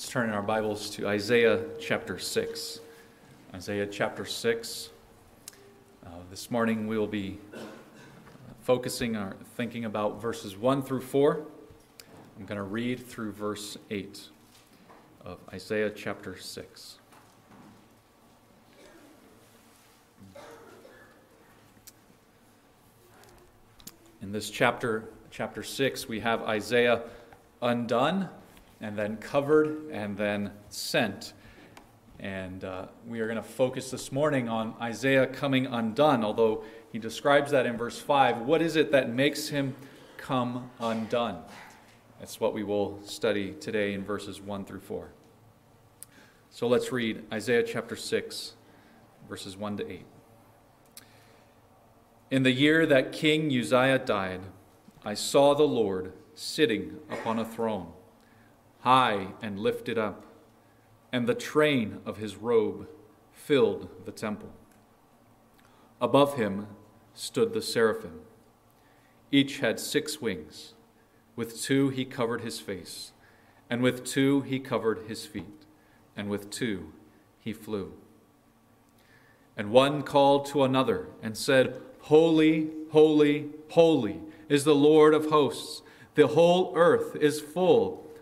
Let's turn in our Bibles to Isaiah chapter 6. Isaiah chapter 6. Uh, this morning we will be focusing or thinking about verses 1 through 4. I'm going to read through verse 8 of Isaiah chapter 6. In this chapter, chapter 6, we have Isaiah undone and then covered, and then sent. And uh, we are going to focus this morning on Isaiah coming undone, although he describes that in verse 5. What is it that makes him come undone? That's what we will study today in verses 1 through 4. So let's read Isaiah chapter 6, verses 1 to 8. In the year that King Uzziah died, I saw the Lord sitting upon a throne high and lifted up, and the train of his robe filled the temple. Above him stood the seraphim. Each had six wings. With two he covered his face, and with two he covered his feet, and with two he flew. And one called to another and said, Holy, holy, holy is the Lord of hosts. The whole earth is full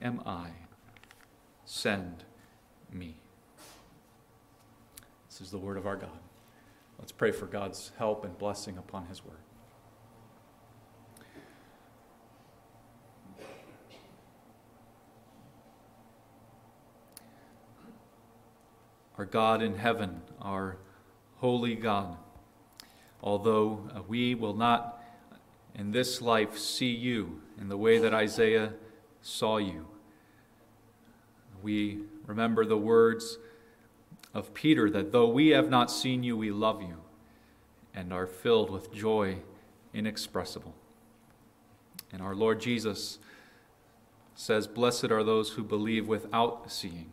am I. Send me. This is the word of our God. Let's pray for God's help and blessing upon his word. Our God in heaven, our holy God, although uh, we will not in this life see you in the way that Isaiah saw you. We remember the words of Peter that though we have not seen you, we love you and are filled with joy inexpressible. And our Lord Jesus says, Blessed are those who believe without seeing.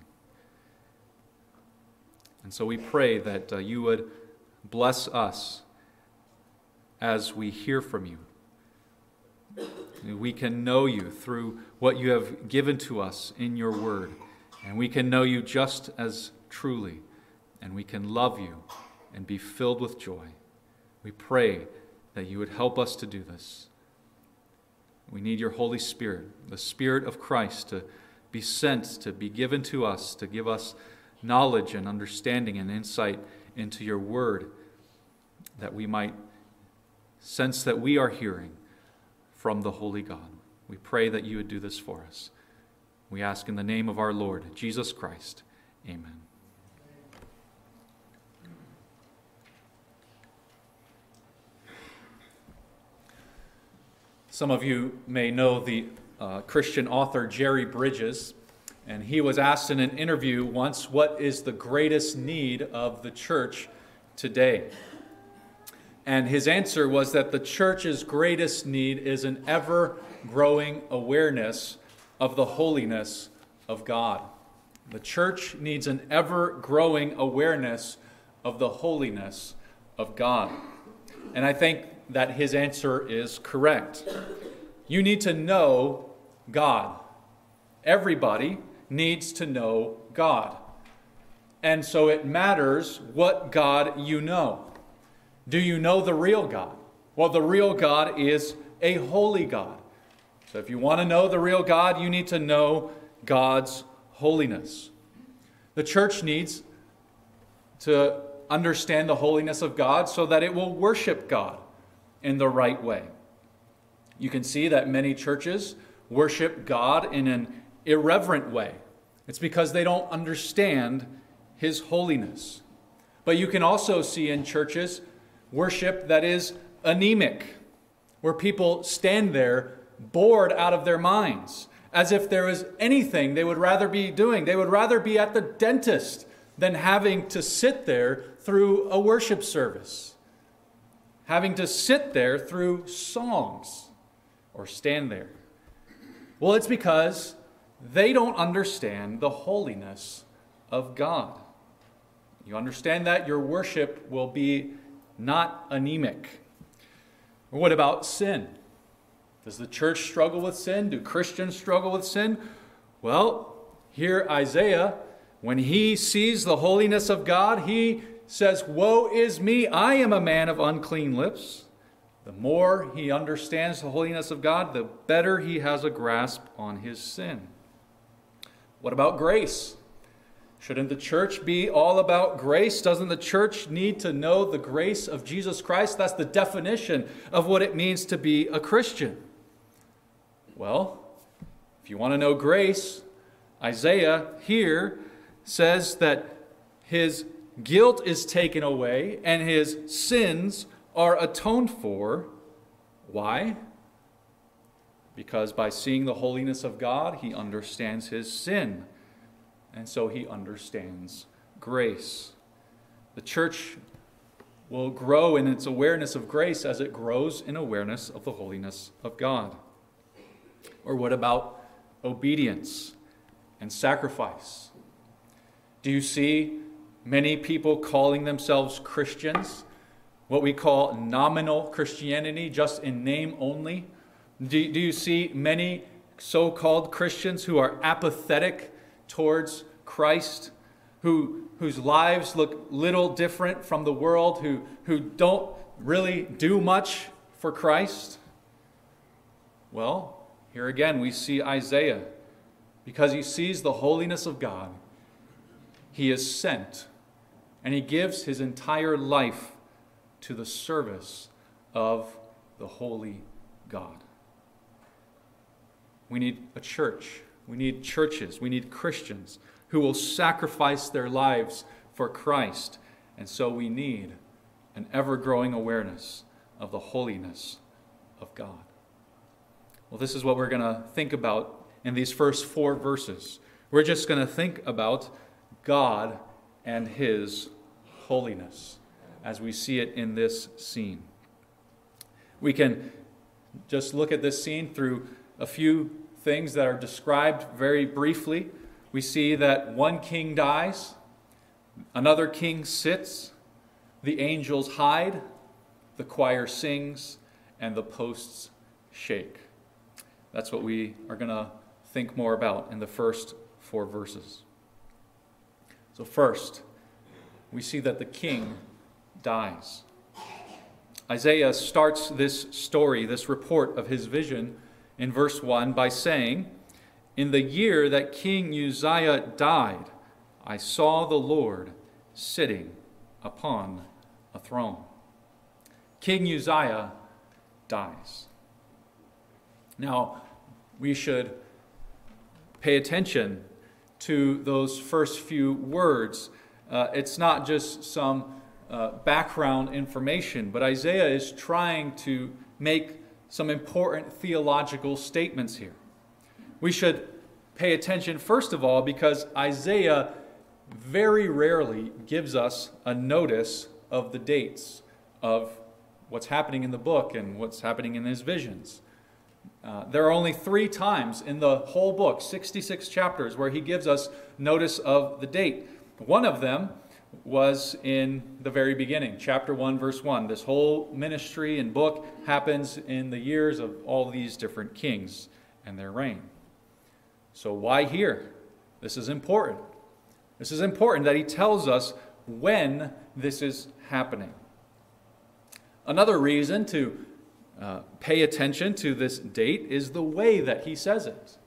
And so we pray that uh, you would bless us as we hear from you we can know you through what you have given to us in your word. And we can know you just as truly. And we can love you and be filled with joy. We pray that you would help us to do this. We need your Holy Spirit, the Spirit of Christ, to be sent, to be given to us, to give us knowledge and understanding and insight into your word, that we might sense that we are hearing from the Holy God. We pray that you would do this for us. We ask in the name of our Lord, Jesus Christ. Amen. Some of you may know the uh, Christian author Jerry Bridges, and he was asked in an interview once, What is the greatest need of the church today? And his answer was that the church's greatest need is an ever growing awareness of the holiness of God. The church needs an ever growing awareness of the holiness of God. And I think that his answer is correct. You need to know God. Everybody needs to know God. And so it matters what God you know. Do you know the real God? Well, the real God is a holy God. So if you want to know the real God, you need to know God's holiness. The church needs to understand the holiness of God so that it will worship God in the right way. You can see that many churches worship God in an irreverent way. It's because they don't understand His holiness. But you can also see in churches worship that is anemic, where people stand there bored out of their minds, as if there was anything they would rather be doing. They would rather be at the dentist than having to sit there through a worship service, having to sit there through songs or stand there. Well, it's because they don't understand the holiness of God. You understand that your worship will be not anemic. What about sin? Does the church struggle with sin? Do Christians struggle with sin? Well, here Isaiah, when he sees the holiness of God, he says, Woe is me, I am a man of unclean lips. The more he understands the holiness of God, the better he has a grasp on his sin. What about grace? Shouldn't the church be all about grace? Doesn't the church need to know the grace of Jesus Christ? That's the definition of what it means to be a Christian. Well, if you want to know grace, Isaiah here says that his guilt is taken away and his sins are atoned for. Why? Because by seeing the holiness of God, he understands his sin. And so he understands grace. The church will grow in its awareness of grace as it grows in awareness of the holiness of God. Or what about obedience and sacrifice? Do you see many people calling themselves Christians? What we call nominal Christianity, just in name only? Do, do you see many so called Christians who are apathetic towards Christ, who, whose lives look little different from the world, who, who don't really do much for Christ? Well, here again, we see Isaiah. Because he sees the holiness of God, he is sent, and he gives his entire life to the service of the holy God. We need a church. We need churches. We need Christians who will sacrifice their lives for Christ. And so we need an ever growing awareness of the holiness of God. Well, this is what we're going to think about in these first four verses. We're just going to think about God and His holiness as we see it in this scene. We can just look at this scene through a few things that are described very briefly. We see that one king dies, another king sits, the angels hide, the choir sings, and the posts shake. That's what we are going to think more about in the first four verses. So, first, we see that the king dies. Isaiah starts this story, this report of his vision, in verse 1 by saying, In the year that King Uzziah died, I saw the Lord sitting upon a throne. King Uzziah dies. Now, we should pay attention to those first few words. Uh, it's not just some uh, background information, but Isaiah is trying to make some important theological statements here. We should pay attention, first of all, because Isaiah very rarely gives us a notice of the dates of what's happening in the book and what's happening in his visions. Uh, there are only three times in the whole book, 66 chapters, where he gives us notice of the date. One of them was in the very beginning, chapter 1, verse 1. This whole ministry and book happens in the years of all these different kings and their reign. So, why here? This is important. This is important that he tells us when this is happening. Another reason to uh, pay attention to this date is the way that he says it.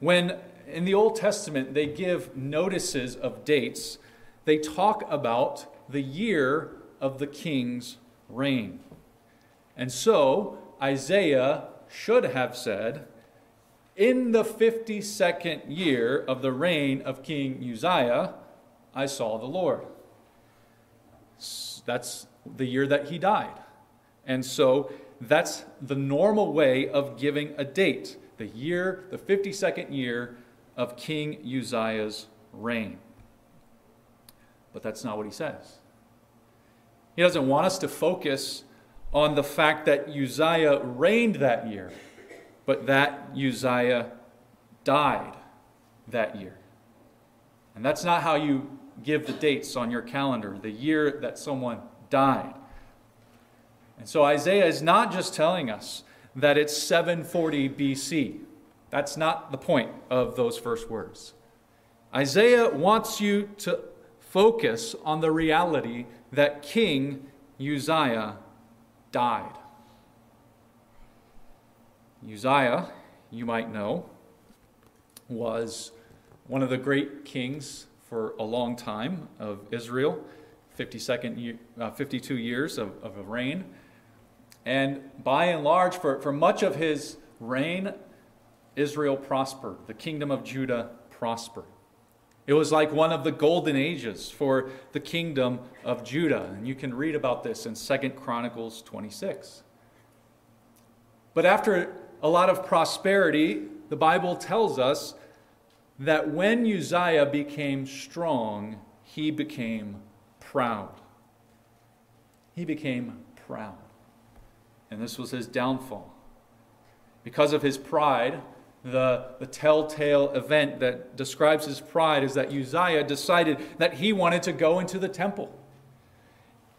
When in the Old Testament, they give notices of dates. They talk about the year of the king's reign. And so, Isaiah should have said, In the 52nd year of the reign of King Uzziah, I saw the Lord. That's the year that he died. And so that's the normal way of giving a date the year, the 52nd year of King Uzziah's reign. But that's not what he says. He doesn't want us to focus on the fact that Uzziah reigned that year, but that Uzziah died that year. And that's not how you give the dates on your calendar, the year that someone died. And so Isaiah is not just telling us that it's 740 BC. That's not the point of those first words. Isaiah wants you to focus on the reality that King Uzziah died. Uzziah, you might know, was one of the great kings for a long time of Israel, 52nd, uh, 52 years of, of reign. And by and large, for, for much of his reign, Israel prospered. The kingdom of Judah prospered. It was like one of the golden ages for the kingdom of Judah. And you can read about this in Second Chronicles 26. But after a lot of prosperity, the Bible tells us that when Uzziah became strong, he became proud. He became proud and this was his downfall. Because of his pride, the, the telltale event that describes his pride is that Uzziah decided that he wanted to go into the temple.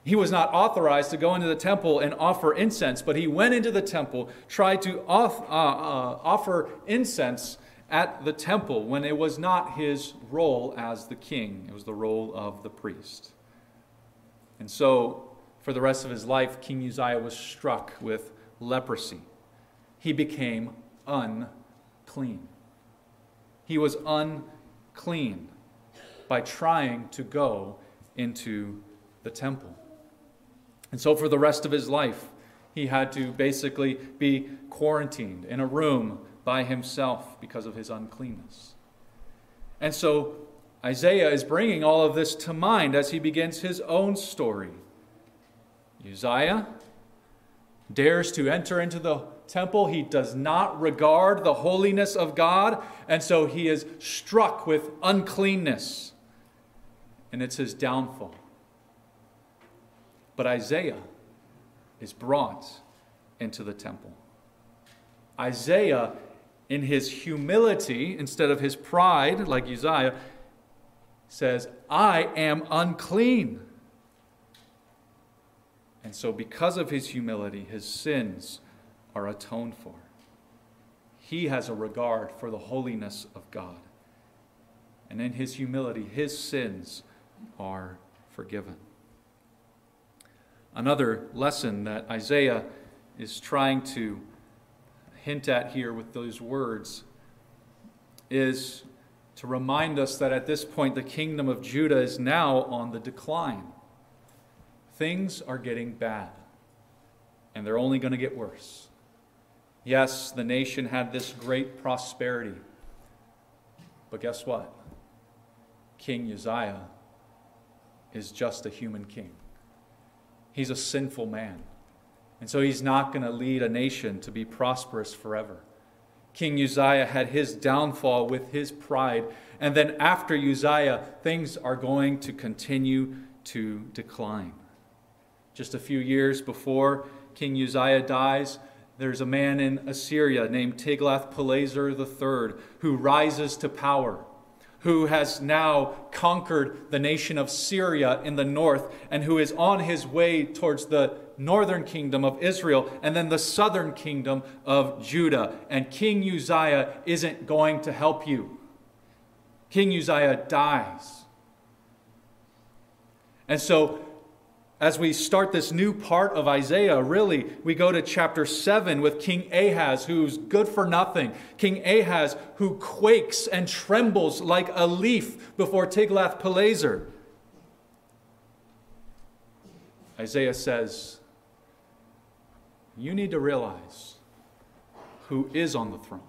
He was not authorized to go into the temple and offer incense, but he went into the temple, tried to off, uh, uh, offer incense at the temple when it was not his role as the king, it was the role of the priest. And so for the rest of his life, King Uzziah was struck with leprosy. He became unclean. He was unclean by trying to go into the temple. And so, for the rest of his life, he had to basically be quarantined in a room by himself because of his uncleanness. And so, Isaiah is bringing all of this to mind as he begins his own story Uzziah dares to enter into the temple. He does not regard the holiness of God, and so he is struck with uncleanness. And it's his downfall. But Isaiah is brought into the temple. Isaiah, in his humility, instead of his pride, like Uzziah, says, I am unclean. And so, because of his humility, his sins are atoned for. He has a regard for the holiness of God. And in his humility, his sins are forgiven. Another lesson that Isaiah is trying to hint at here with those words is to remind us that at this point the kingdom of Judah is now on the decline. Things are getting bad, and they're only going to get worse. Yes, the nation had this great prosperity, but guess what? King Uzziah is just a human king. He's a sinful man. And so he's not going to lead a nation to be prosperous forever. King Uzziah had his downfall with his pride. And then after Uzziah, things are going to continue to decline. Just a few years before King Uzziah dies, there's a man in Assyria named Tiglath-Pileser III who rises to power, who has now conquered the nation of Syria in the north, and who is on his way towards the northern kingdom of Israel and then the southern kingdom of Judah. And King Uzziah isn't going to help you. King Uzziah dies. And so as we start this new part of Isaiah, really, we go to chapter 7 with King Ahaz, who's good for nothing. King Ahaz, who quakes and trembles like a leaf before Tiglath-Pileser. Isaiah says, You need to realize who is on the throne.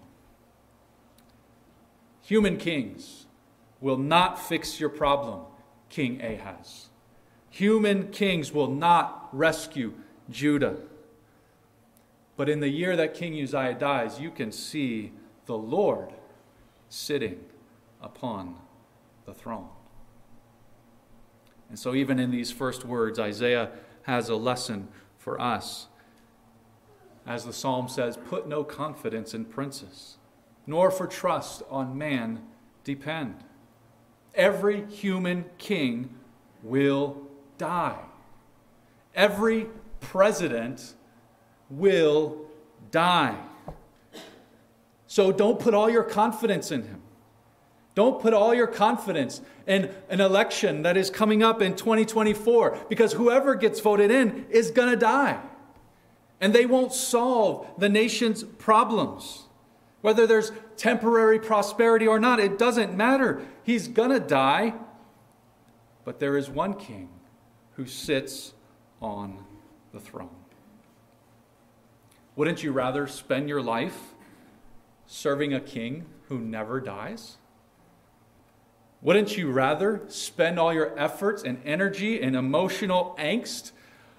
Human kings will not fix your problem, King Ahaz. Human kings will not rescue Judah. But in the year that King Uzziah dies, you can see the Lord sitting upon the throne. And so, even in these first words, Isaiah has a lesson for us. As the psalm says, put no confidence in princes, nor for trust on man depend. Every human king will die. Every president will die. So don't put all your confidence in him. Don't put all your confidence in an election that is coming up in 2024 because whoever gets voted in is going to die. And they won't solve the nation's problems. Whether there's temporary prosperity or not, it doesn't matter. He's going to die. But there is one king who sits on the throne. Wouldn't you rather spend your life serving a king who never dies? Wouldn't you rather spend all your efforts and energy and emotional angst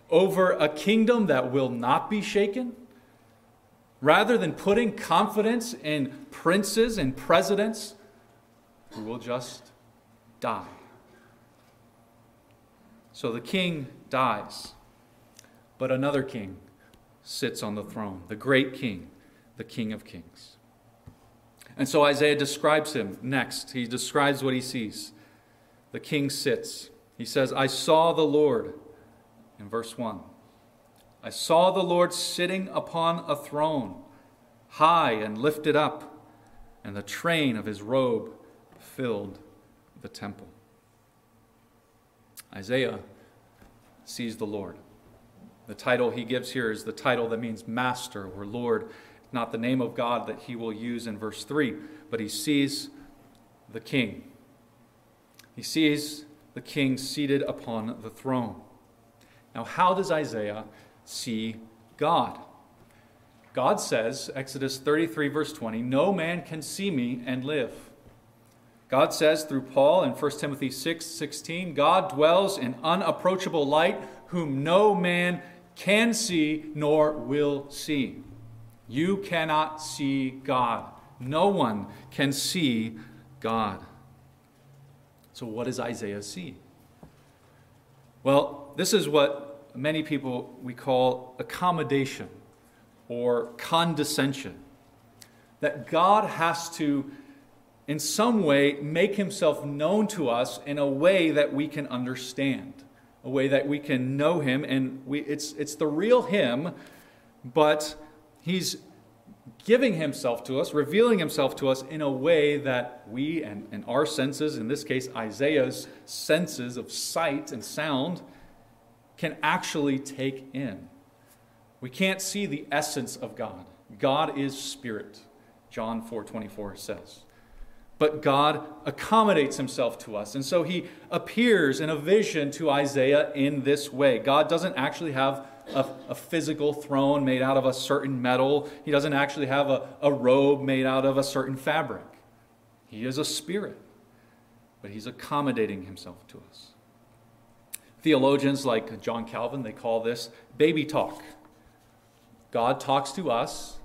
over a kingdom that will not be shaken? Rather than putting confidence in princes and presidents who will just die. So the king dies, but another king sits on the throne, the great king, the king of kings. And so Isaiah describes him next. He describes what he sees. The king sits. He says, I saw the Lord, in verse 1. I saw the Lord sitting upon a throne, high and lifted up, and the train of his robe filled the temple. Isaiah sees the Lord. The title he gives here is the title that means master or Lord, not the name of God that he will use in verse 3, but he sees the king. He sees the king seated upon the throne. Now, how does Isaiah see God? God says, Exodus 33, verse 20, No man can see me and live. God says through Paul in 1 Timothy 6 16, God dwells in unapproachable light, whom no man can see nor will see. You cannot see God. No one can see God. So, what does Isaiah see? Well, this is what many people we call accommodation or condescension. That God has to in some way make himself known to us in a way that we can understand, a way that we can know him. And we, it's, it's the real him, but he's giving himself to us, revealing himself to us in a way that we and, and our senses, in this case Isaiah's senses of sight and sound, can actually take in. We can't see the essence of God. God is spirit, John 4:24 says but God accommodates himself to us. And so he appears in a vision to Isaiah in this way. God doesn't actually have a, a, physical throne made out of a certain metal, he doesn't actually have a, a robe made out of a certain fabric. He is a spirit, but he's accommodating himself to us. Theologians like John Calvin, they call this baby talk. God talks to us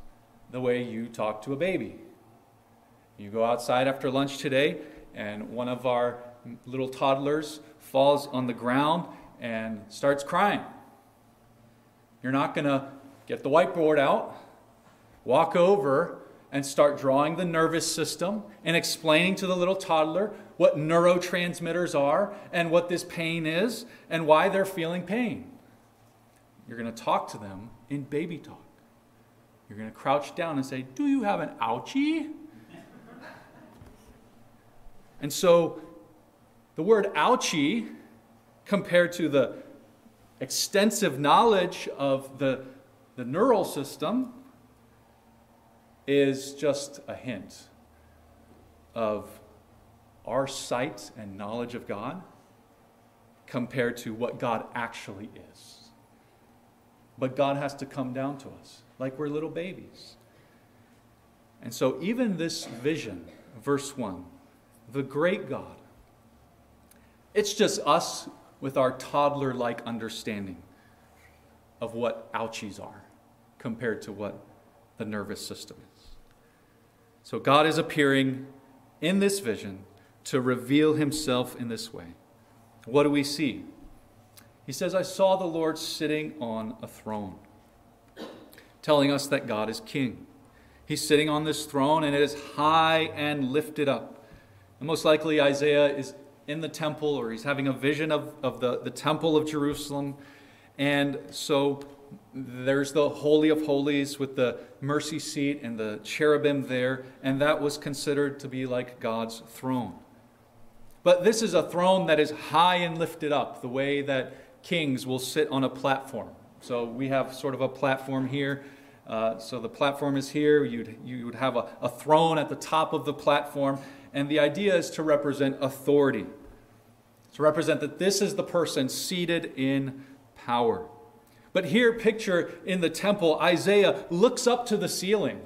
the way you talk to a baby. You go outside after lunch today, and one of our little toddlers falls on the ground and starts crying. You're not going to get the whiteboard out, walk over, and start drawing the nervous system and explaining to the little toddler what neurotransmitters are and what this pain is and why they're feeling pain. You're going to talk to them in baby talk. You're going to crouch down and say, Do you have an ouchie? And so the word ouchie, compared to the extensive knowledge of the, the neural system is just a hint of our sight and knowledge of God compared to what God actually is. But God has to come down to us like we're little babies. And so, even this vision, verse 1, the great God, it's just us with our toddler like understanding of what ouchies are compared to what the nervous system is. So, God is appearing in this vision to reveal himself in this way. What do we see? He says, I saw the Lord sitting on a throne, telling us that God is king. He's sitting on this throne, and it is high and lifted up. And most likely, Isaiah is in the temple, or he's having a vision of, of the, the temple of Jerusalem. And so there's the Holy of Holies with the mercy seat and the cherubim there, and that was considered to be like God's throne. But this is a throne that is high and lifted up, the way that kings will sit on a platform. So we have sort of a platform here. Uh, so the platform is here. You'd, you would have a, a throne at the top of the platform. And the idea is to represent authority, to represent that this is the person seated in power. But here, picture in the temple, Isaiah looks up to the ceiling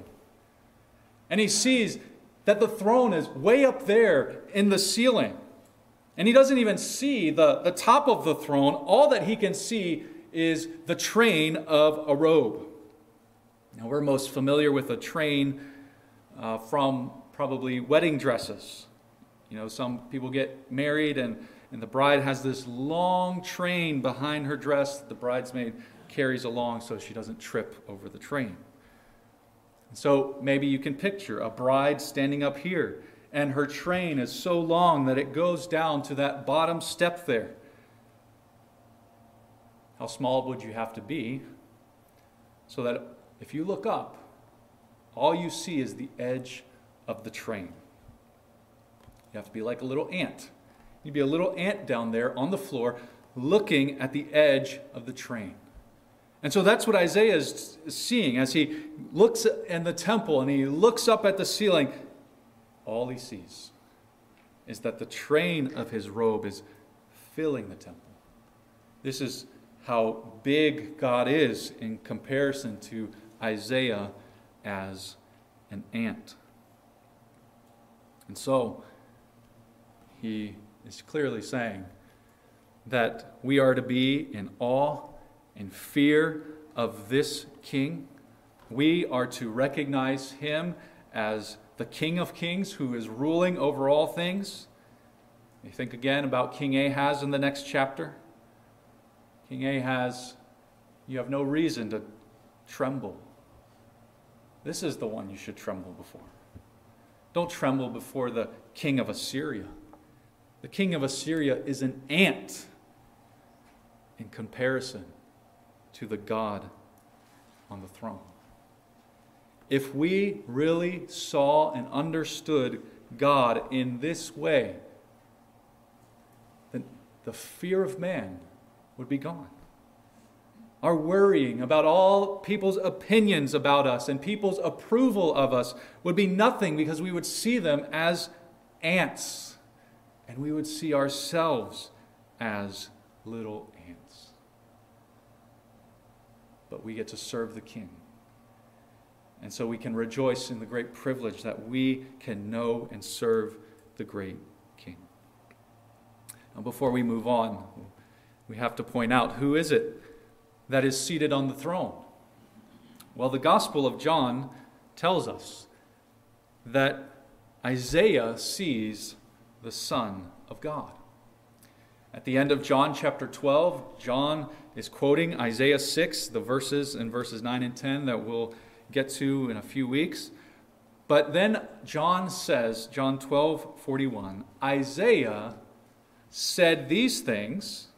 and he sees that the throne is way up there in the ceiling. And he doesn't even see the, the top of the throne. All that he can see is the train of a robe. Now, we're most familiar with a train uh, from probably wedding dresses. You know, some people get married and, and the bride has this long train behind her dress that the bridesmaid carries along so she doesn't trip over the train. So maybe you can picture a bride standing up here and her train is so long that it goes down to that bottom step there. How small would you have to be so that if you look up, all you see is the edge of the train? You have to be like a little ant. You'd be a little ant down there on the floor looking at the edge of the train. And so that's what Isaiah is seeing as he looks in the temple and he looks up at the ceiling all he sees is that the train of his robe is filling the temple. This is how big God is in comparison to Isaiah as an ant. And so, he is clearly saying that we are to be in awe and fear of this king. We are to recognize him as the King of Kings who is ruling over all things. You think again about King Ahaz in the next chapter. King Ahaz, you have no reason to tremble. This is the one you should tremble before. Don't tremble before the king of Assyria. The king of Assyria is an ant in comparison to the God on the throne if we really saw and understood God in this way, then the fear of man would be gone. Our worrying about all people's opinions about us and people's approval of us would be nothing because we would see them as ants and we would see ourselves as little ants. But we get to serve the King. And so we can rejoice in the great privilege that we can know and serve the great King. Now, before we move on, we have to point out who is it that is seated on the throne? Well, the Gospel of John tells us that Isaiah sees the Son of God. At the end of John chapter 12, John is quoting Isaiah 6, the verses in verses 9 and 10 that we'll get to in a few weeks. But then John says, John 12, 41, Isaiah said these things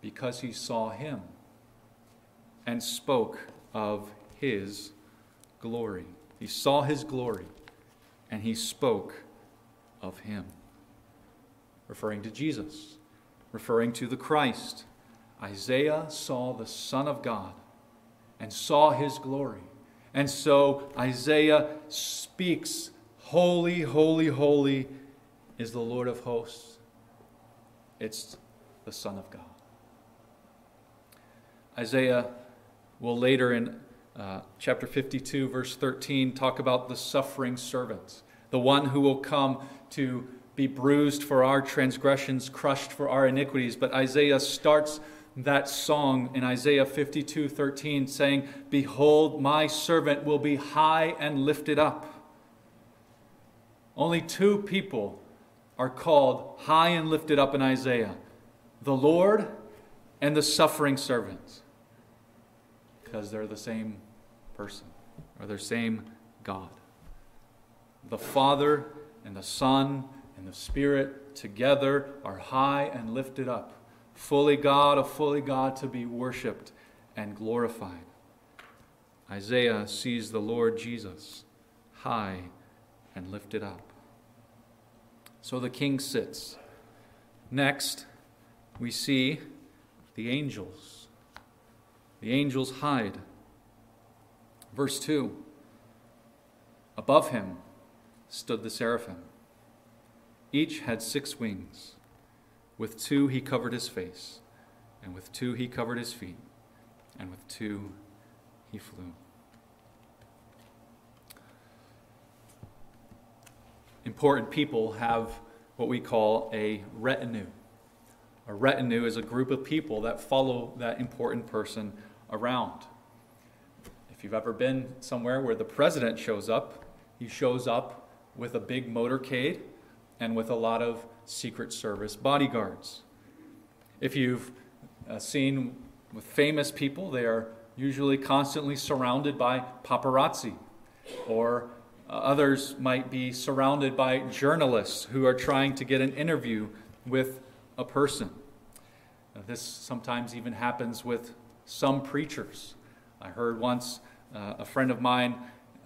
because he saw him and spoke of his glory. He saw his glory and he spoke of him. Referring to Jesus, referring to the Christ. Isaiah saw the Son of God and saw his glory. And so Isaiah speaks, Holy, holy, holy is the Lord of hosts. It's the Son of God. Isaiah will later in uh, chapter 52, verse 13, talk about the suffering servant, the one who will come to be bruised for our transgressions, crushed for our iniquities. But Isaiah starts that song in Isaiah 52 13, saying, Behold, my servant will be high and lifted up. Only two people are called high and lifted up in Isaiah the Lord and the suffering servant, because they're the same person, or the same God. The Father and the Son and the Spirit together are high and lifted up fully God, a fully God to be worshiped and glorified. Isaiah sees the Lord Jesus high and lifted up. So the king sits. Next, we see the angels. The angels hide. Verse 2 Above him stood the seraphim. Each had six wings. With two he covered his face, and with two he covered his feet, and with two he flew. Important people have what we call a retinue. A retinue is a group of people that follow that important person around. If you've ever been somewhere where the president shows up, he shows up with a big motorcade and with a lot of Secret Service bodyguards. If you've uh, seen with famous people, they are usually constantly surrounded by paparazzi, or uh, others might be surrounded by journalists who are trying to get an interview with a person. This sometimes even happens with some preachers. I heard once uh, a friend of mine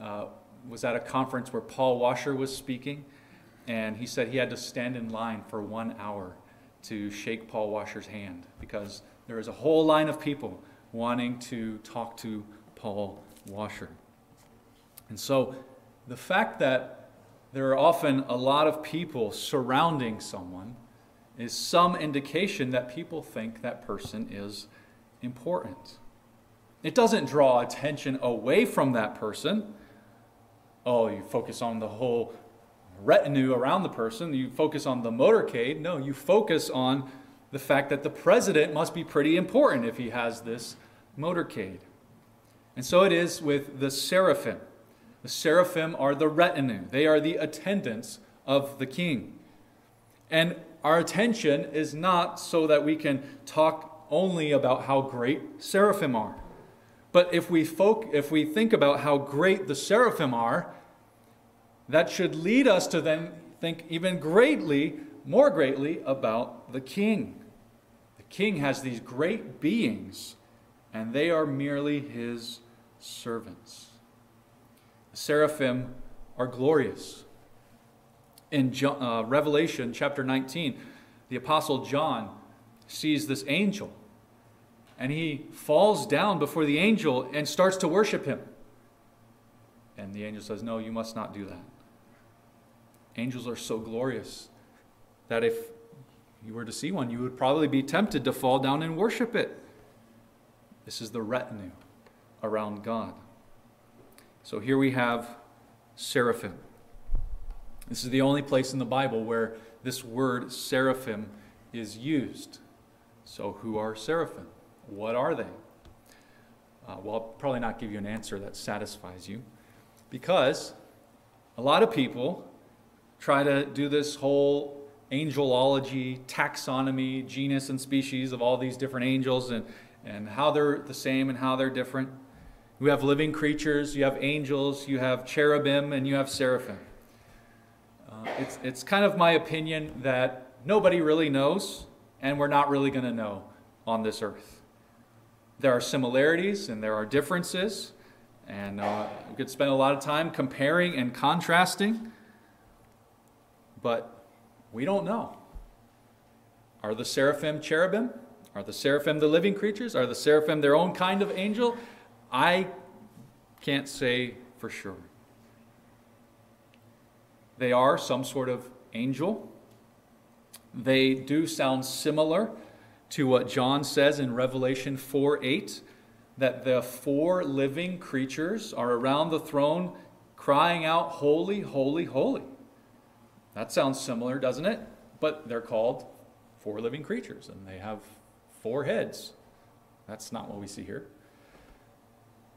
uh, was at a conference where Paul Washer was speaking, and he said he had to stand in line for one hour to shake Paul Washer's hand because there was a whole line of people wanting to talk to Paul Washer. And so the fact that there are often a lot of people surrounding someone is some indication that people think that person is important. It doesn't draw attention away from that person. Oh, you focus on the whole retinue around the person. You focus on the motorcade. No, you focus on the fact that the president must be pretty important if he has this motorcade. And so it is with the seraphim. The seraphim are the retinue, they are the attendants of the king. And our attention is not so that we can talk only about how great seraphim are. But if we, folk, if we think about how great the seraphim are, that should lead us to then think even greatly, more greatly, about the king. The king has these great beings, and they are merely his servants. The seraphim are glorious. In John, uh, Revelation chapter 19, the Apostle John sees this angel, and he falls down before the angel and starts to worship him. And the angel says, No, you must not do that. Angels are so glorious that if you were to see one, you would probably be tempted to fall down and worship it. This is the retinue around God. So here we have seraphim. This is the only place in the Bible where this word seraphim is used. So, who are seraphim? What are they? Uh, well, I'll probably not give you an answer that satisfies you because a lot of people try to do this whole angelology, taxonomy, genus and species of all these different angels and, and how they're the same and how they're different. You have living creatures, you have angels, you have cherubim, and you have seraphim. Uh, it's, it's kind of my opinion that nobody really knows, and we're not really going to know on this earth. There are similarities and there are differences, and uh, we could spend a lot of time comparing and contrasting but we don't know. Are the seraphim cherubim? Are the seraphim the living creatures? Are the seraphim their own kind of angel? I can't say for sure. They are some sort of angel. They do sound similar to what John says in Revelation 4 8, that the four living creatures are around the throne crying out, Holy, holy, holy. That sounds similar, doesn't it? But they're called four living creatures and they have four heads. That's not what we see here.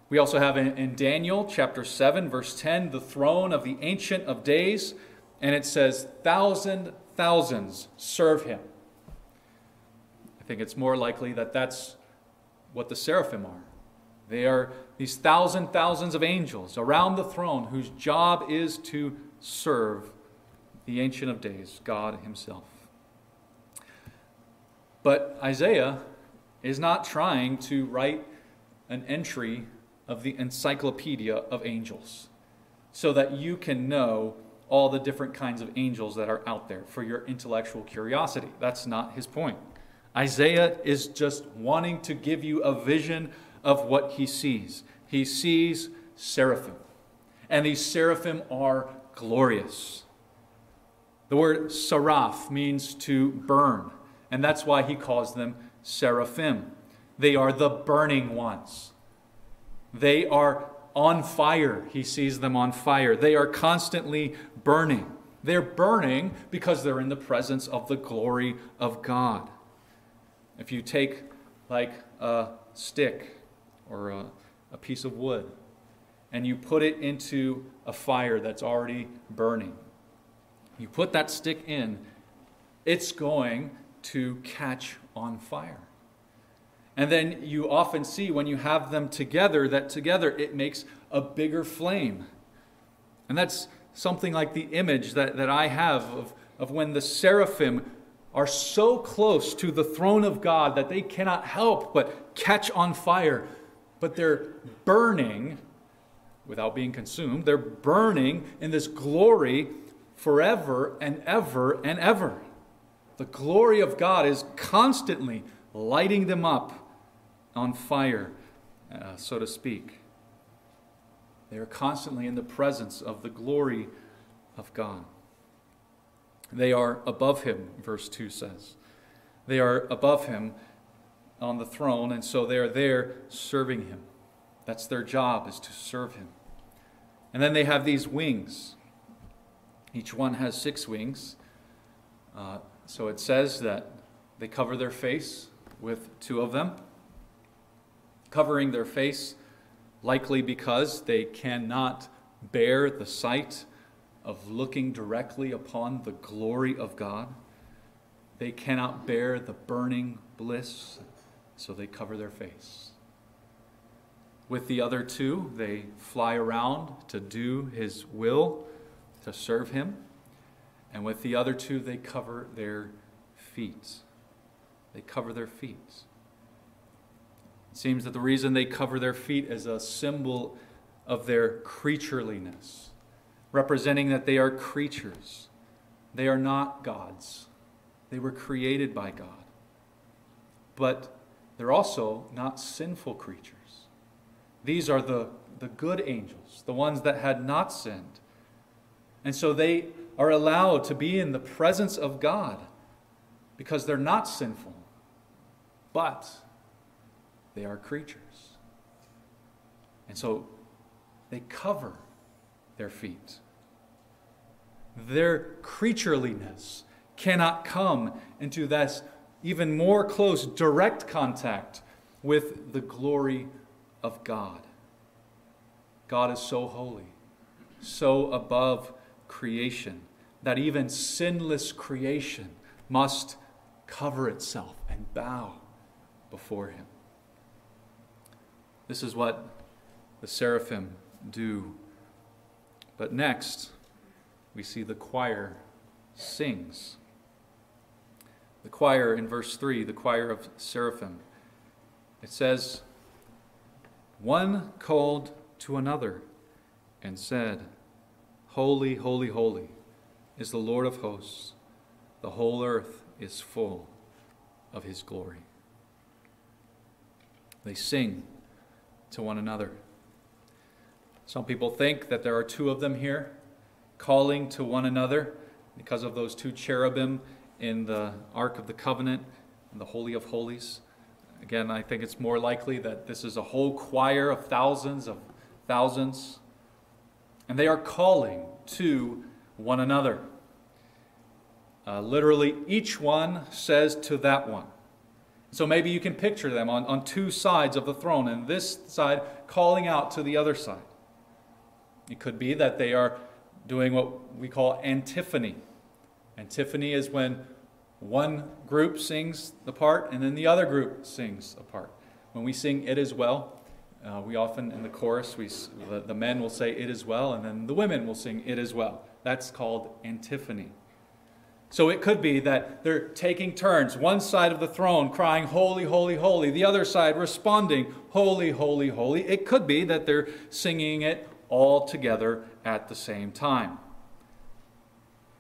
We also have in, in, Daniel chapter 7, verse 10, the throne of the Ancient of Days, and it says, thousand thousands serve him. I think it's more likely that that's what the seraphim are. They are these thousand thousands of angels around the throne whose job is to serve the Ancient of Days, God Himself. But Isaiah is not trying to write an entry of the encyclopedia of angels so that you can know all the different kinds of angels that are out there for your intellectual curiosity. That's not his point. Isaiah is just wanting to give you a vision of what he sees. He sees seraphim, and these seraphim are glorious. The word seraph means to burn, and that's why he calls them seraphim. They are the burning ones. They are on fire. He sees them on fire. They are constantly burning. They're burning because they're in the presence of the glory of God. If you take like a stick or a, a piece of wood and you put it into a fire that's already burning, you put that stick in, it's going to catch on fire. And then you often see when you have them together that together it makes a bigger flame. And that's something like the image that, that I have of, of when the seraphim are so close to the throne of God that they cannot help but catch on fire. But they're burning without being consumed. They're burning in this glory forever and ever and ever. The glory of God is constantly lighting them up on fire, uh, so to speak. They are constantly in the presence of the glory of God. They are above him, verse 2 says. They are above him on the throne, and so they are there serving him. That's their job, is to serve him. And then they have these wings. Each one has six wings. Uh, so it says that they cover their face with two of them covering their face, likely because they cannot bear the sight of looking directly upon the glory of God. They cannot bear the burning bliss, so they cover their face. With the other two, they fly around to do his will, to serve him. And with the other two, they cover their feet. They cover their feet. Seems that the reason they cover their feet is a symbol of their creatureliness, representing that they are creatures. They are not gods. They were created by God. But they're also not sinful creatures. These are the, the good angels, the ones that had not sinned. And so they are allowed to be in the presence of God because they're not sinful. But they are creatures. And so they cover their feet. Their creatureliness cannot come into this even more close, direct contact with the glory of God. God is so holy, so above creation, that even sinless creation must cover itself and bow before Him. This is what the seraphim do. But next, we see the choir sings. The choir in verse 3, the choir of seraphim, it says, One called to another and said, Holy, holy, holy is the Lord of hosts. The whole earth is full of his glory. They sing to one another. Some people think that there are two of them here calling to one another because of those two cherubim in the Ark of the Covenant and the Holy of Holies. Again, I think it's more likely that this is a whole choir of thousands of thousands, and they are calling to one another. Uh, literally, each one says to that one. So maybe you can picture them on, on two sides of the throne, and this side calling out to the other side. It could be that they are doing what we call antiphony. Antiphony is when one group sings the part and then the other group sings a part. When we sing It Is Well, uh, we often, in the chorus, we, the, the men will say It Is Well, and then the women will sing It Is Well. That's called antiphony. So it could be that they're taking turns, one side of the throne crying, Holy, holy, holy, the other side responding, Holy, holy, holy. It could be that they're singing it all together at the same time.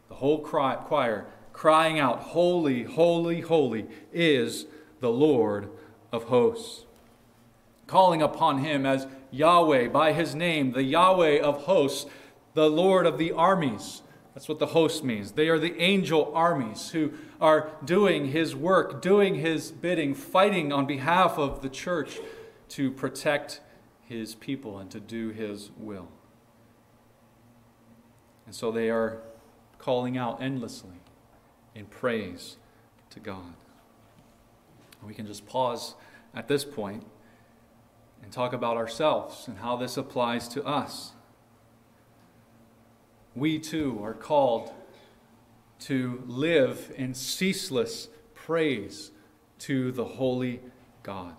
The whole choir crying out, Holy, holy, holy is the Lord of hosts. Calling upon him as Yahweh by his name, the Yahweh of hosts, the Lord of the armies. That's what the host means. They are the angel armies who are doing his work, doing his bidding, fighting on behalf of the church to protect his people and to do his will. And so they are calling out endlessly in praise to God. We can just pause at this point and talk about ourselves and how this applies to us we too are called to live in ceaseless praise to the holy God.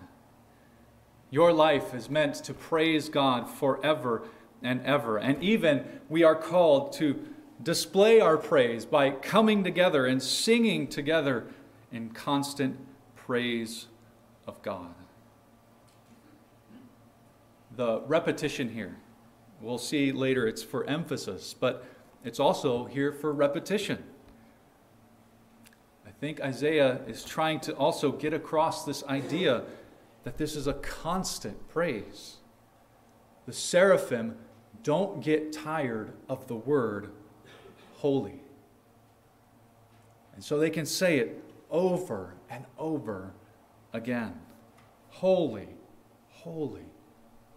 Your life is meant to praise God forever and ever. And even we are called to display our praise by coming together and singing together in constant praise of God. The repetition here We'll see later it's for emphasis, but it's also here for repetition. I think Isaiah is trying to also get across this idea that this is a constant praise. The seraphim don't get tired of the word holy. And so they can say it over and over again Holy, holy,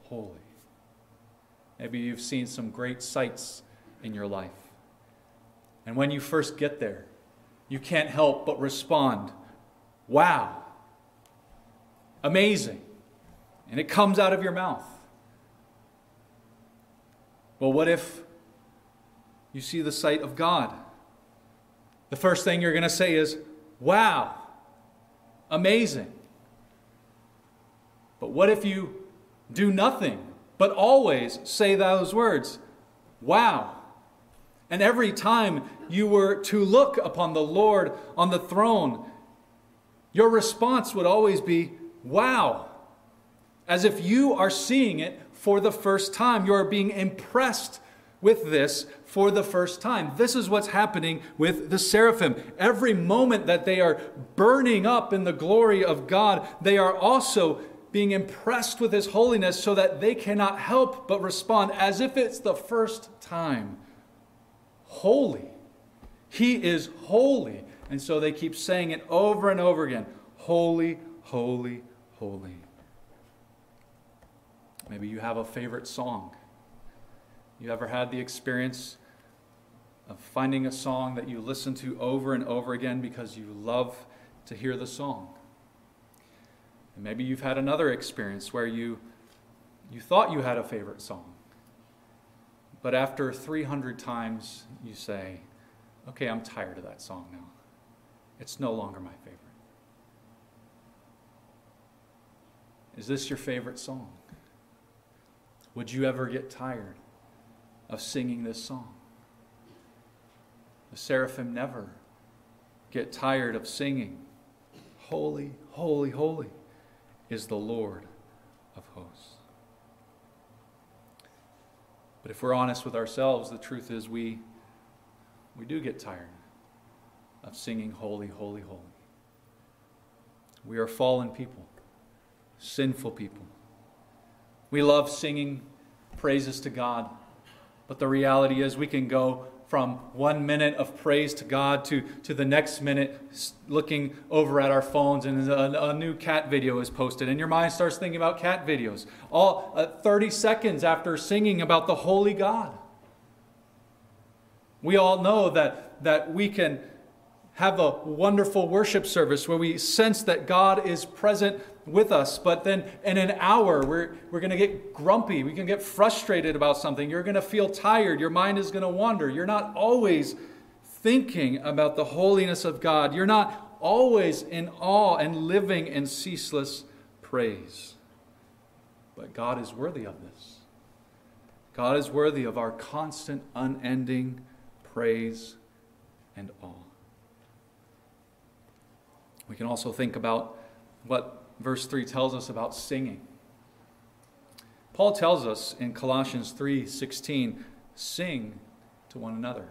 holy. Maybe you've seen some great sights in your life. And when you first get there, you can't help but respond, Wow, amazing. And it comes out of your mouth. Well, what if you see the sight of God? The first thing you're going to say is, Wow, amazing. But what if you do nothing but always say those words Wow. And every time you were to look upon the Lord on the throne, your response would always be Wow. As if you are seeing it for the first time. You are being impressed with this for the first time. This is what's happening with the seraphim. Every moment that they are burning up in the glory of God, they are also being impressed with His holiness so that they cannot help but respond as if it's the first time. Holy. He is holy. And so they keep saying it over and over again Holy, holy, holy. Maybe you have a favorite song. You ever had the experience of finding a song that you listen to over and over again because you love to hear the song? Maybe you've had another experience where you, you thought you had a favorite song. But after 300 times, you say, okay, I'm tired of that song now. It's no longer my favorite. Is this your favorite song? Would you ever get tired of singing this song? The seraphim never get tired of singing, Holy, holy, holy is the Lord of hosts. But if we're honest with ourselves, the truth is we, we do get tired of singing holy, holy, holy. We are fallen people, sinful people. We love singing praises to God, but the reality is we can go from one minute of praise to God to, to the next minute looking over at our phones and a, a new cat video is posted and your mind starts thinking about cat videos. All uh, 30 seconds after singing about the holy God. We all know that, that we can have a wonderful worship service where we sense that God is present with us, but then in an hour, we're, we're going to get grumpy. We can get frustrated about something. You're going to feel tired. Your mind is going to wander. You're not always thinking about the holiness of God. You're not always in awe and living in ceaseless praise. But God is worthy of this. God is worthy of our constant, unending praise and awe. We can also think about what verse 3 tells us about singing. Paul tells us in Colossians 3:16, sing to one another.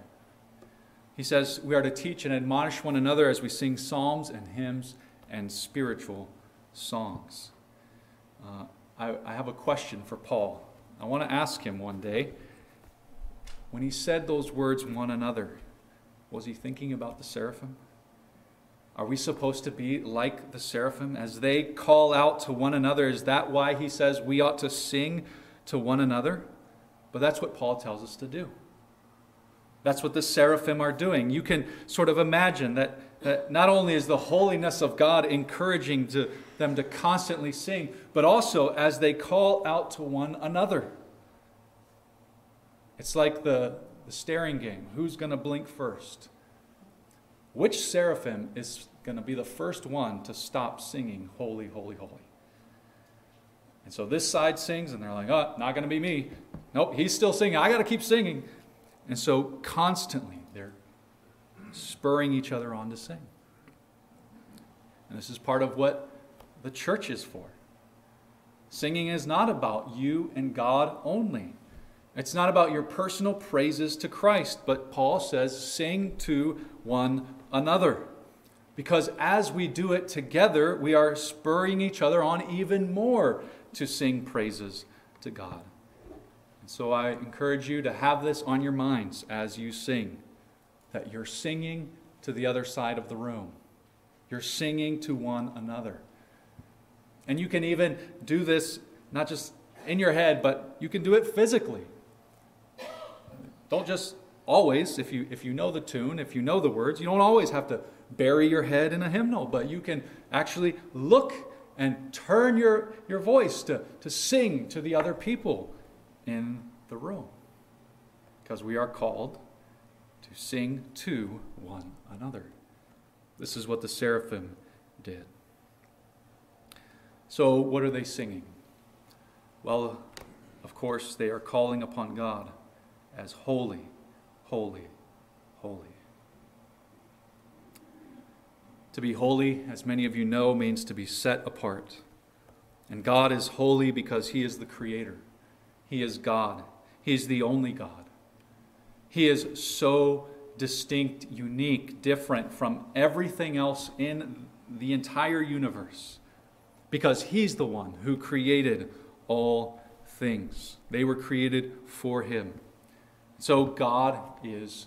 He says we are to teach and admonish one another as we sing psalms and hymns and spiritual songs. Uh, I, I have a question for Paul. I want to ask him one day when he said those words, one another, was he thinking about the seraphim? Are we supposed to be like the seraphim as they call out to one another? Is that why he says we ought to sing to one another? But that's what Paul tells us to do. That's what the seraphim are doing. You can sort of imagine that, that not only is the holiness of God encouraging to, them to constantly sing, but also as they call out to one another. It's like the, the staring game who's going to blink first? Which seraphim is going to be the first one to stop singing, Holy, Holy, Holy? And so this side sings, and they're like, oh, not going to be me. Nope, he's still singing. I got to keep singing. And so constantly they're spurring each other on to sing. And this is part of what the church is for. Singing is not about you and God only. It's not about your personal praises to Christ, but Paul says, sing to one another. Because as we do it together, we are spurring each other on even more to sing praises to God. And so I encourage you to have this on your minds as you sing that you're singing to the other side of the room, you're singing to one another. And you can even do this not just in your head, but you can do it physically. Don't just always, if you, if you know the tune, if you know the words, you don't always have to bury your head in a hymnal, but you can actually look and turn your, your voice to, to sing to the other people in the room. Because we are called to sing to one another. This is what the seraphim did. So, what are they singing? Well, of course, they are calling upon God as holy holy, holy. To be holy, as many of you know, means to be set apart. And God is holy because He is the Creator. He is God. He is the only God. He is so distinct, unique, different from everything else in the entire universe because He's the one who created all things. They were created for Him. So God is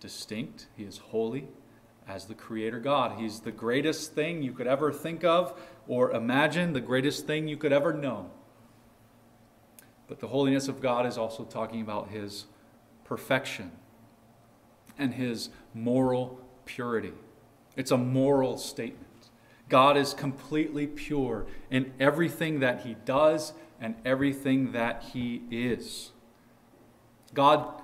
distinct, He is holy as the Creator God. He's the greatest thing you could ever think of or imagine, the greatest thing you could ever know. But the holiness of God is also talking about His perfection and His moral purity. It's a moral statement. God is completely pure in everything that He does and everything that He is. God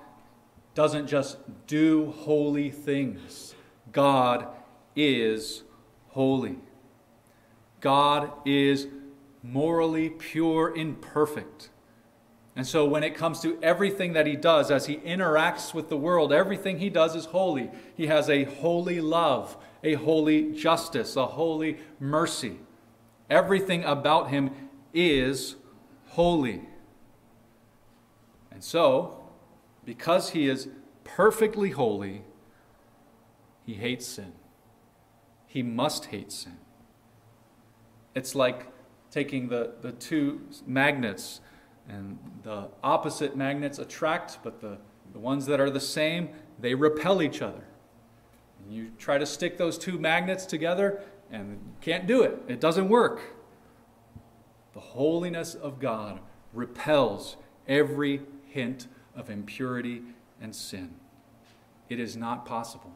doesn't just do holy things, God is holy. God is morally pure and perfect. And so, when it comes to everything that he does, as he interacts with the world, everything he does is holy. He has a holy love, a holy justice, a holy mercy. Everything about him is holy. And so, because he is perfectly holy, he hates sin. He must hate sin. It's like taking the, the two magnets and the opposite magnets attract, but the, the ones that are the same, they repel each other. And you try to stick those two magnets together and you can't do it. It doesn't work. The holiness of God repels every hint of impurity and sin. It is not possible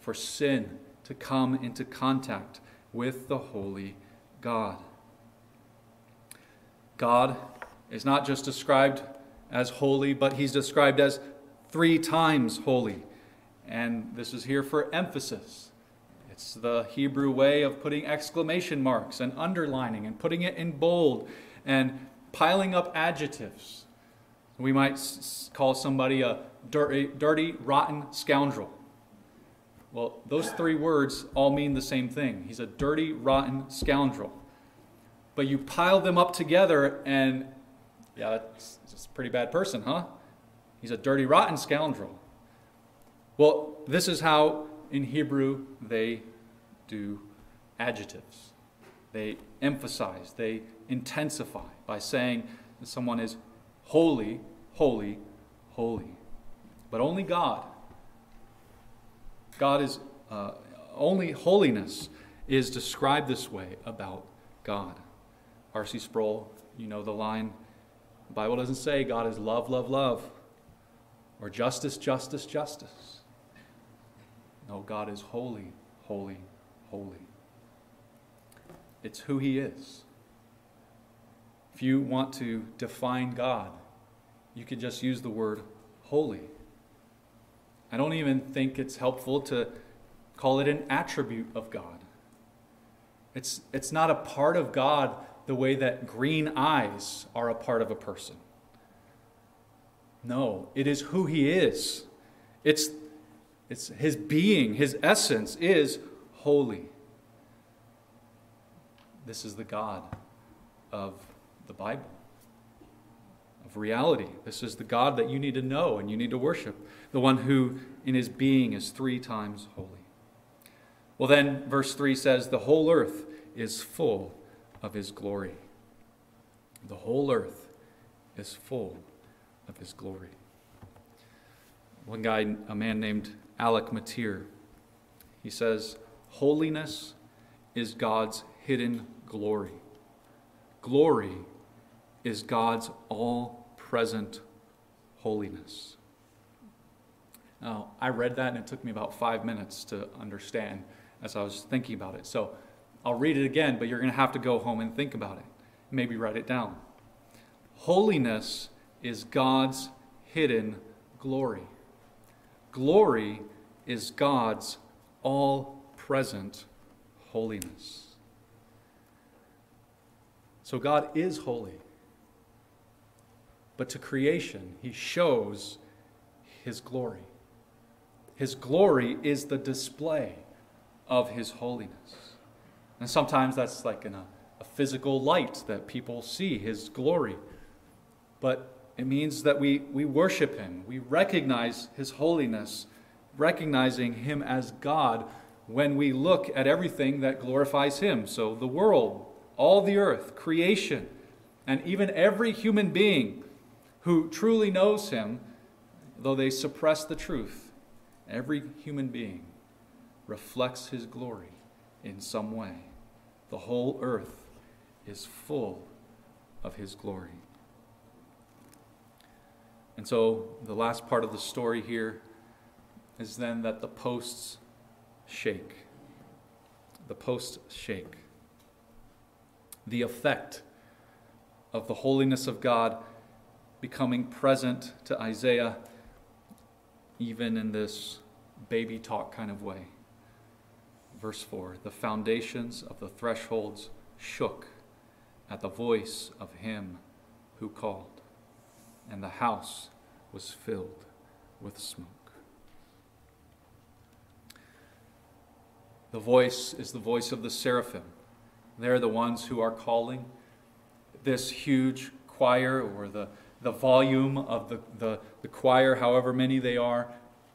for sin to come into contact with the holy God. God is not just described as holy, but he's described as three times holy. And this is here for emphasis. It's the Hebrew way of putting exclamation marks and underlining and putting it in bold and piling up adjectives. We might call somebody a dirty, dirty, rotten scoundrel. Well, those three words all mean the same thing. He's a dirty, rotten scoundrel. But you pile them up together, and yeah, that's, that's a pretty bad person, huh? He's a dirty, rotten scoundrel. Well, this is how in Hebrew they do adjectives. They emphasize, they intensify by saying that someone is holy, holy, holy. But only God, God is, uh, only holiness is described this way about God. R.C. Sproul, you know the line the Bible doesn't say God is love, love, love, or justice, justice, justice. No, God is holy, holy, holy. It's who He is. If you want to define God, you could just use the word holy. I don't even think it's helpful to call it an attribute of God. It's, it's not a part of God the way that green eyes are a part of a person. No, it is who he is. It's, it's his being, his essence is holy. This is the God of the Bible, of reality. This is the God that you need to know and you need to worship, the one who in his being is three times holy. Well, then, verse 3 says, The whole earth is full of his glory. The whole earth is full of his glory. One guy, a man named Alec Motyer, he says, Holiness is God's hidden glory. Glory is God's all present holiness. Now, I read that and it took me about five minutes to understand as I was thinking about it. So I'll read it again, but you're going to have to go home and think about it. Maybe write it down. Holiness is God's hidden glory. Glory is God's all present holiness. So God is holy. But to creation, he shows his glory. His glory is the display of his holiness. And sometimes that's like in a, a physical light that people see his glory. But it means that we, we worship him, we recognize his holiness, recognizing him as God when we look at everything that glorifies him. So the world, all the earth, creation, and even every human being who truly knows him, though they suppress the truth, every human being reflects his glory in some way. The whole earth is full of his glory. And so the last part of the story here is then that the posts shake. The posts shake. The effect of the holiness of God becoming present to Isaiah, even in this baby talk kind of way. Verse 4 The foundations of the thresholds shook at the voice of him who called, and the house was filled with smoke. The voice is the voice of the seraphim. They're the ones who are calling. This huge choir, or the, the volume of the, the, the choir, however many they are,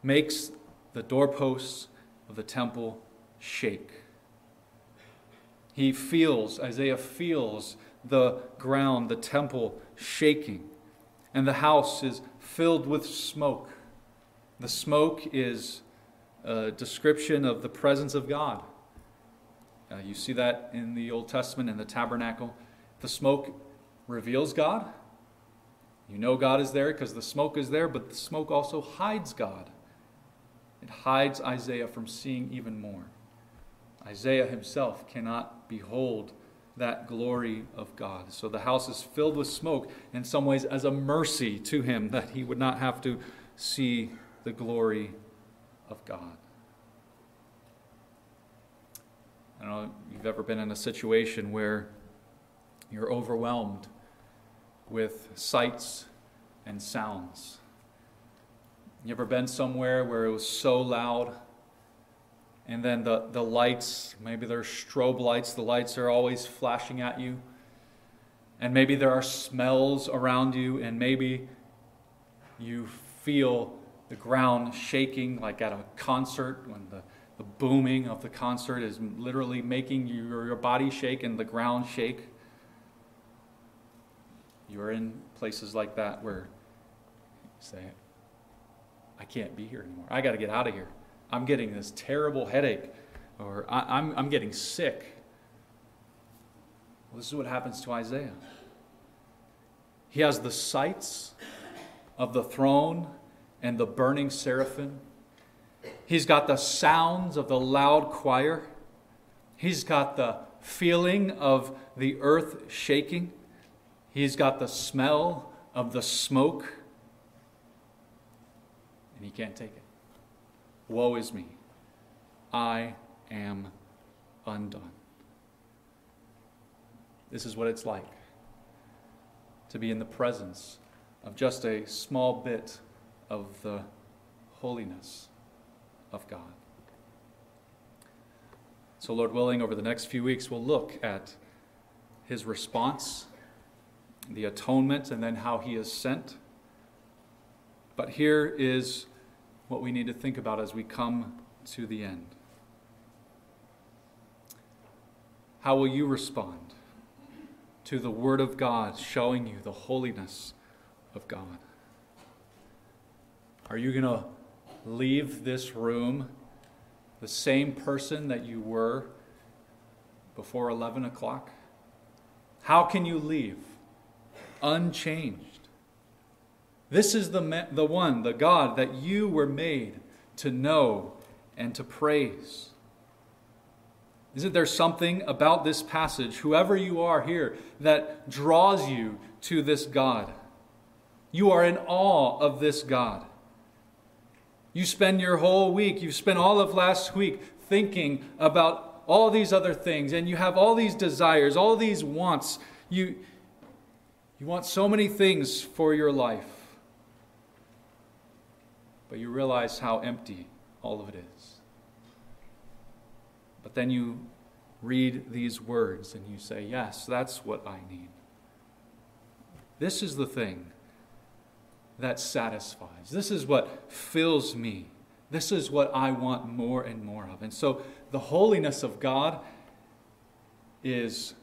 makes the doorposts of the temple shake. He feels, Isaiah feels the ground, the temple shaking, and the house is filled with smoke. The smoke is a description of the presence of God. Uh, you see that in the Old Testament in the tabernacle. The smoke reveals God. You know God is there because the smoke is there, but the smoke also hides God. It hides Isaiah from seeing even more. Isaiah himself cannot behold that glory of God. So the house is filled with smoke in some ways as a mercy to him that he would not have to see the glory of God. I don't know if you've ever been in a situation where you're overwhelmed with sights and sounds. You ever been somewhere where it was so loud? And then the, the lights, maybe they're strobe lights, the lights are always flashing at you. And maybe there are smells around you, and maybe you feel the ground shaking like at a concert when the, the booming of the concert is literally making your, your body shake and the ground shake. You're in places like that where you say, I can't be here anymore. I got to get out of here. I'm getting this terrible headache, or I'm, I'm getting sick. Well, this is what happens to Isaiah. He has the sights of the throne and the burning seraphim. He's got the sounds of the loud choir. He's got the feeling of the earth shaking. He's got the smell of the smoke. And he can't take it. Woe is me. I am undone. This is what it's like to be in the presence of just a small bit of the holiness of God. So, Lord willing, over the next few weeks, we'll look at his response, the atonement, and then how he is sent. But here is what we need to think about as we come to the end. How will you respond to the Word of God showing you the holiness of God? Are you going to leave this room the same person that you were before 11 o'clock? How can you leave unchanged? This is the, the one, the God that you were made to know and to praise. Isn't there something about this passage, whoever you are here, that draws you to this God? You are in awe of this God. You spend your whole week, you've spent all of last week thinking about all these other things, and you have all these desires, all these wants. You, you want so many things for your life, but you realize how empty all of it is. But then you read these words and you say, Yes, that's what I need. This is the thing that satisfies. This is what fills me. This is what I want more and more of. And so the holiness of God is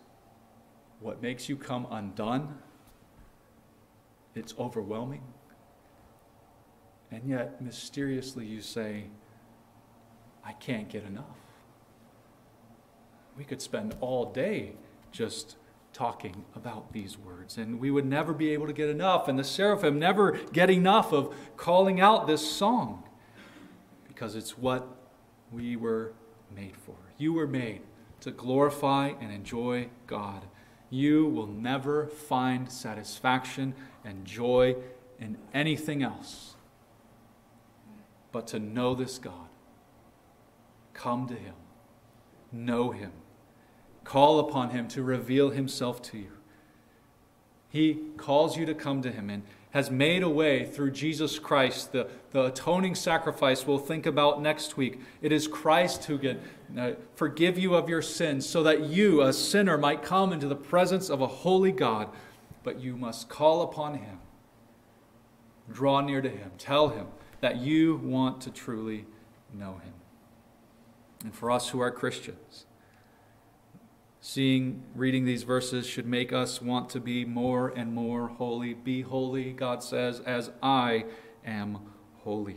what makes you come undone. It's overwhelming. And yet, mysteriously, you say, I can't get enough. We could spend all day just talking about these words. And we would never be able to get enough, and the seraphim never get enough of calling out this song because it's what we were made for. You were made to glorify and enjoy God. You will never find satisfaction and joy in anything else but to know this God. Come to Him, know Him Call upon Him to reveal Himself to you. He calls you to come to Him and has made a way through Jesus Christ, the, the atoning sacrifice we'll think about next week. It is Christ who can Uh, forgive you of your sins so that you, a sinner, might come into the presence of a holy God. But you must call upon Him, draw near to Him, tell Him that you want to truly know Him. And for us who are Christians, seeing, reading these verses should make us want to be more and more holy. Be holy, God says, as I am holy.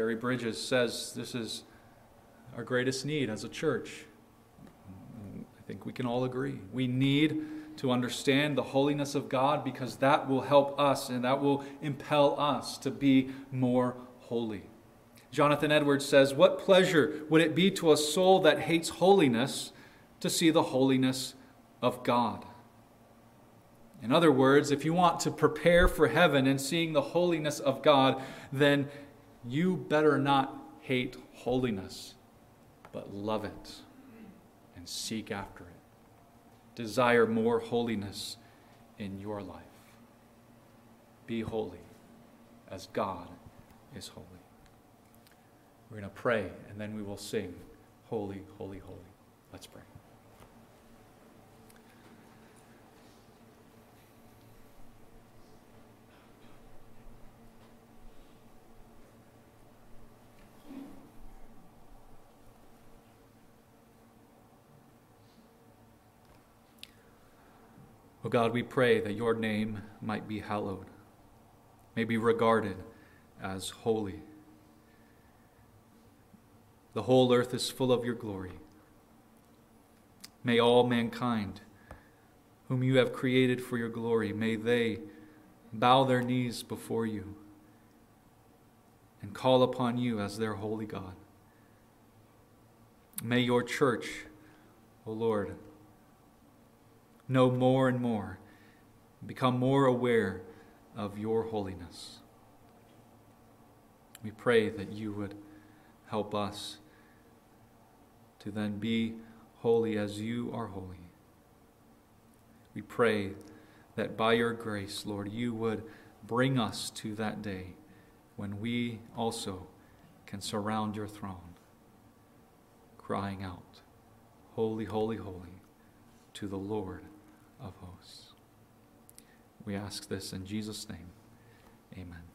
Jerry Bridges says this is our greatest need as a church. I think we can all agree. We need to understand the holiness of God because that will help us and that will impel us to be more holy. Jonathan Edwards says, What pleasure would it be to a soul that hates holiness to see the holiness of God? In other words, if you want to prepare for heaven and seeing the holiness of God, then you better not hate holiness, but love it and seek after it. Desire more holiness in your life. Be holy as God is holy. We're going to pray, and then we will sing, Holy, Holy, Holy. Let's pray. Oh God, we pray that your name might be hallowed, may be regarded as holy. The whole earth is full of your glory. May all mankind, whom you have created for your glory, may they bow their knees before you and call upon you as their holy God. May your church, O Lord, know more and more, become more aware of your holiness. We pray that you would help us to then be holy as you are holy. We pray that by your grace, Lord, you would bring us to that day when we also can surround your throne, crying out, Holy, holy, holy, to the Lord of hosts. We ask this in Jesus' name. Amen.